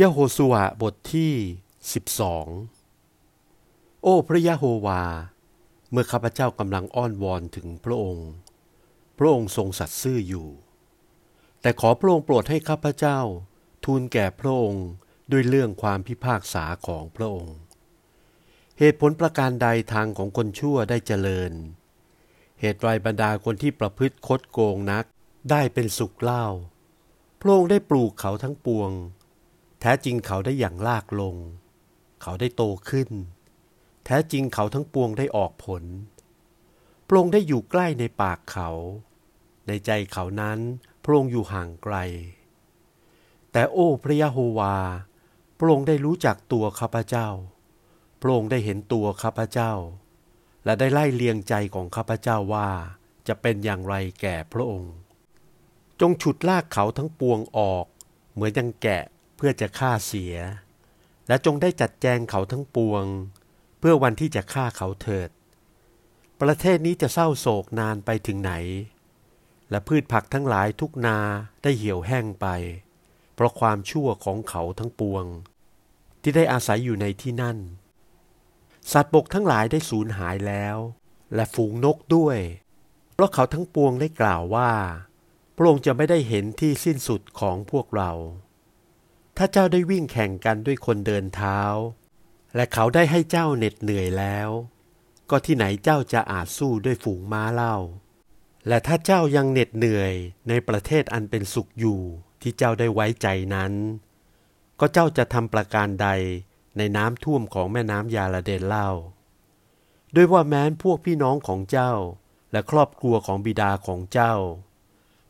ยะโฮสุวะบทที่ 12 โอ้พระยะโฮวา เมื่อข้าพเจ้ากำลังอ้อนวอนถึงพระองค์ พระองค์ทรงสัตย์ซื่ออยู่ แต่ขอพระองค์โปรดให้ข้าพเจ้า ทูลแก่พระองค์ด้วยเรื่องความพิพากษาของพระองค์ เหตุผลประการใดทางของคนชั่วได้เจริญ เหตุไรบรรดาคนที่ประพฤติคดโกงนักได้เป็นสุขเล่า พระองค์ได้ปลูกเขาทั้งปวง ท้จริงเขาได้อย่างลากลง เขาได้โตขึ้น แท้จริงเขาทั้งปวงได้ออกผลพระองค์ได้อยู่ใกล้ในปากเขา ในใจเขานั้นพระองค์อยู่ห่างไกล แต่โอ้พระยะโฮวา พระองค์ได้รู้จักตัวข้าพเจ้า พระองค์ได้เห็นตัวข้าพเจ้า และได้ไล่เลียงใจของข้าพเจ้าว่าจะเป็นอย่างไรแก่พระองค์ จงฉุดลากเขาทั้งปวงออก เหมือนยังแกะ เพื่อจะฆ่าเสีย และจงได้จัดแจงเขาทั้งปวง เพื่อวันที่จะฆ่าเขาเถิด ประเทศนี้จะเศร้าโศกนานไปถึงไหน และพืชผักทั้งหลายทุกนาได้เหี่ยวแห้งไป เพราะความชั่วของเขาทั้งปวง ที่ได้อาศัยอยู่ในที่นั่น สัตว์บกทั้งหลายได้สูญหายแล้ว และฝูงนกด้วย เพราะเขาทั้งปวงได้กล่าวว่าพระองค์จะไม่ได้เห็นที่สิ้นสุดของพวกเรา ถ้าเจ้าได้วิ่งแข่งกันด้วยคนเดินเท้า และเขาได้ให้เจ้าเหน็ดเหนื่อยแล้ว ก็ที่ไหนเจ้าจะอาจสู้ด้วยฝูงม้าเล่า และถ้าเจ้ายังเหน็ดเหนื่อยในประเทศอันเป็นสุขอยู่ที่เจ้าได้ไว้ใจนั้น ก็เจ้าจะทำประการใดในน้ำท่วมของแม่น้ำยาลาเดนเล่า ด้วยว่าแม้นพวกพี่น้องของเจ้าและครอบครัวของบิดาของเจ้า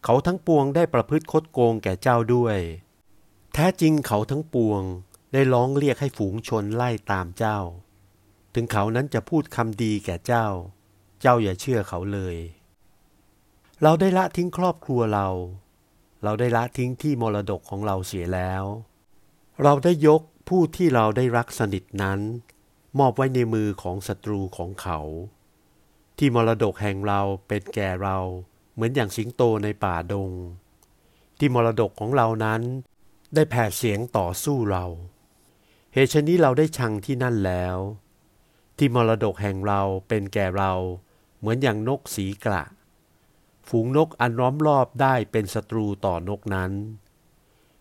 เขาทั้งปวงได้ประพฤติคดโกงแก่เจ้าด้วย แท้จริงเขาทั้งปวงได้ร้องเรียกให้ฝูงชนไล่ตามเจ้า ถึงเขานั้นจะพูดคำดีแก่เจ้า เจ้าอย่าเชื่อเขาเลย เราได้ละทิ้งครอบครัวเรา เราได้ละทิ้งที่มรดกของเราเสียแล้ว เราได้ยกผู้ที่เราได้รักสนิทนั้น มอบไว้ในมือของศัตรูของเขา ที่มรดกแห่งเราเป็นแก่เรา เหมือนอย่างสิงโตในป่าดง ที่มรดกของเรานั้น ได้แผ่เสียงต่อสู้เรา เหตุชนี้เราได้ชังที่นั่นแล้ว ที่มรดกแห่งเราเป็นแก่เรา เหมือนอย่างนกสีกระ ฝูงนกอันล้อมรอบได้เป็นศัตรูต่อนกนั้น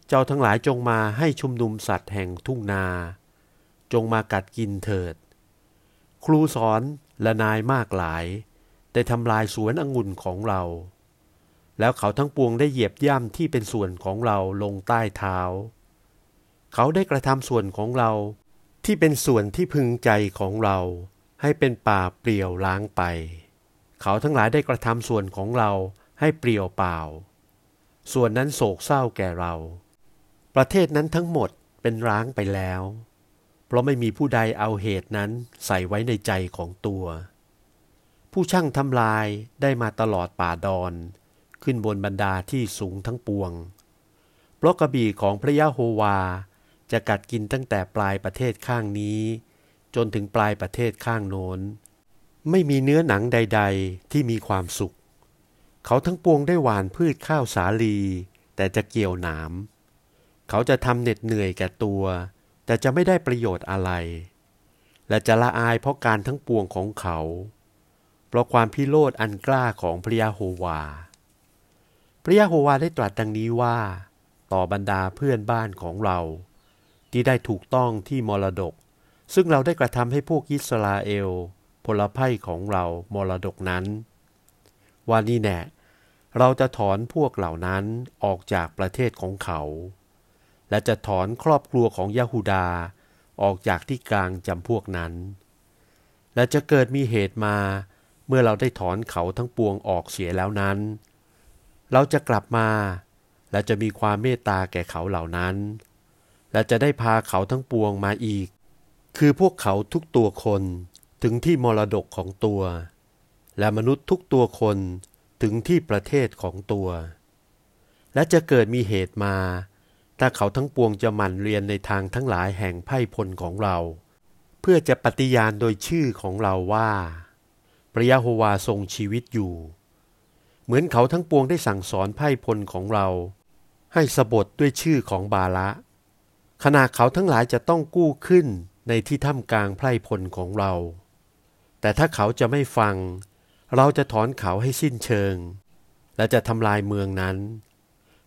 เจ้าทั้งหลายจงมาให้ชุมนุมสัตว์แห่งทุ่งนา จงมากัดกินเถิด ครูสอนและนายมากหลาย ได้ทำลายสวนองุ่นของเรา แล้วเขาทั้งปวงได้เหยียบย่ำที่เป็นส่วนของเราลงใต้เท้า เขาได้กระทำส่วนของเราที่เป็นส่วนที่พึงใจของเรา ให้เป็นป่าเปลี่ยวล้างไป เขาทั้งหลายได้กระทำส่วนของเราให้เปลี่ยวเปล่า ส่วนนั้นโศกเศร้าแก่เรา ประเทศนั้นทั้งหมดเป็นร้างไปแล้ว เพราะไม่มีผู้ใดเอาเหตุนั้นใส่ไว้ในใจของตัว ผู้ช่างทำลายได้มาตลอดป่าดอน ขึ้นบนบรรดาที่สูงทั้งปวง เพราะกระบี่ของพระยะโฮวาจะกัดกินตั้งแต่ปลายประเทศข้างนี้ จนถึงปลายประเทศข้างโน้น ไม่มีเนื้อหนังใด ๆ ที่มีความสุข เขาทั้งปวงได้หวานพืชข้าวสาลี แต่จะเกี่ยวหนาม เขาจะทำเหน็ดเหนื่อยแก่ตัว แต่จะไม่ได้ประโยชน์อะไร และจะละอายเพราะการทั้งปวงของเขา เพราะความพิโรธอันกล้าของพระยาโฮวา พระยาโฮวาได้ตรัสดังนี้ว่า ต่อบรรดาเพื่อนบ้านของเรา ที่ได้ถูกต้องที่มรดก ซึ่งเราได้กระทำให้พวกอิสราเอล พลไพ่ของเรามรดกนั้นว่านี่แน่เราจะถอนพวกเหล่านั้นออกจากประเทศของเขา และจะถอนครอบครัวของยาฮูดาออกจากที่กลางจำพวกนั้น และจะเกิดมีเหตุมาเมื่อเราได้ถอนเขาทั้งปวงออกเสียแล้วนั้น เราจะกลับมา และจะมีความเมตตาแก่เขาเหล่านั้น และจะได้พาเขาทั้งปวงมาอีก คือพวกเขาทุกตัวคนถึงที่มรดกของตัว และมนุษย์ทุกตัวคนถึงที่ประเทศของตัว และจะเกิดมีเหตุมา ถ้าเขาทั้งปวงจะหมั่นเรียนในทางทั้งหลายแห่งไพ่พลของเรา เพื่อจะปฏิญาณโดยชื่อของเราว่า พระยะโฮวาทรงชีวิตอยู่ เหมือนเขาทั้งปวงได้สั่งสอนไพ่พลของเรา ให้สบทด้วยชื่อของบาละ ขณะเขาทั้งหลายจะต้องกู้ขึ้นในที่ถ้ำกลางไพร่พลของเรา แต่ถ้าเขาจะไม่ฟัง เราจะถอนเขาให้สิ้นเชิง และจะทำลายเมืองนั้น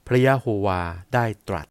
พระยะโฮวาได้ตรัส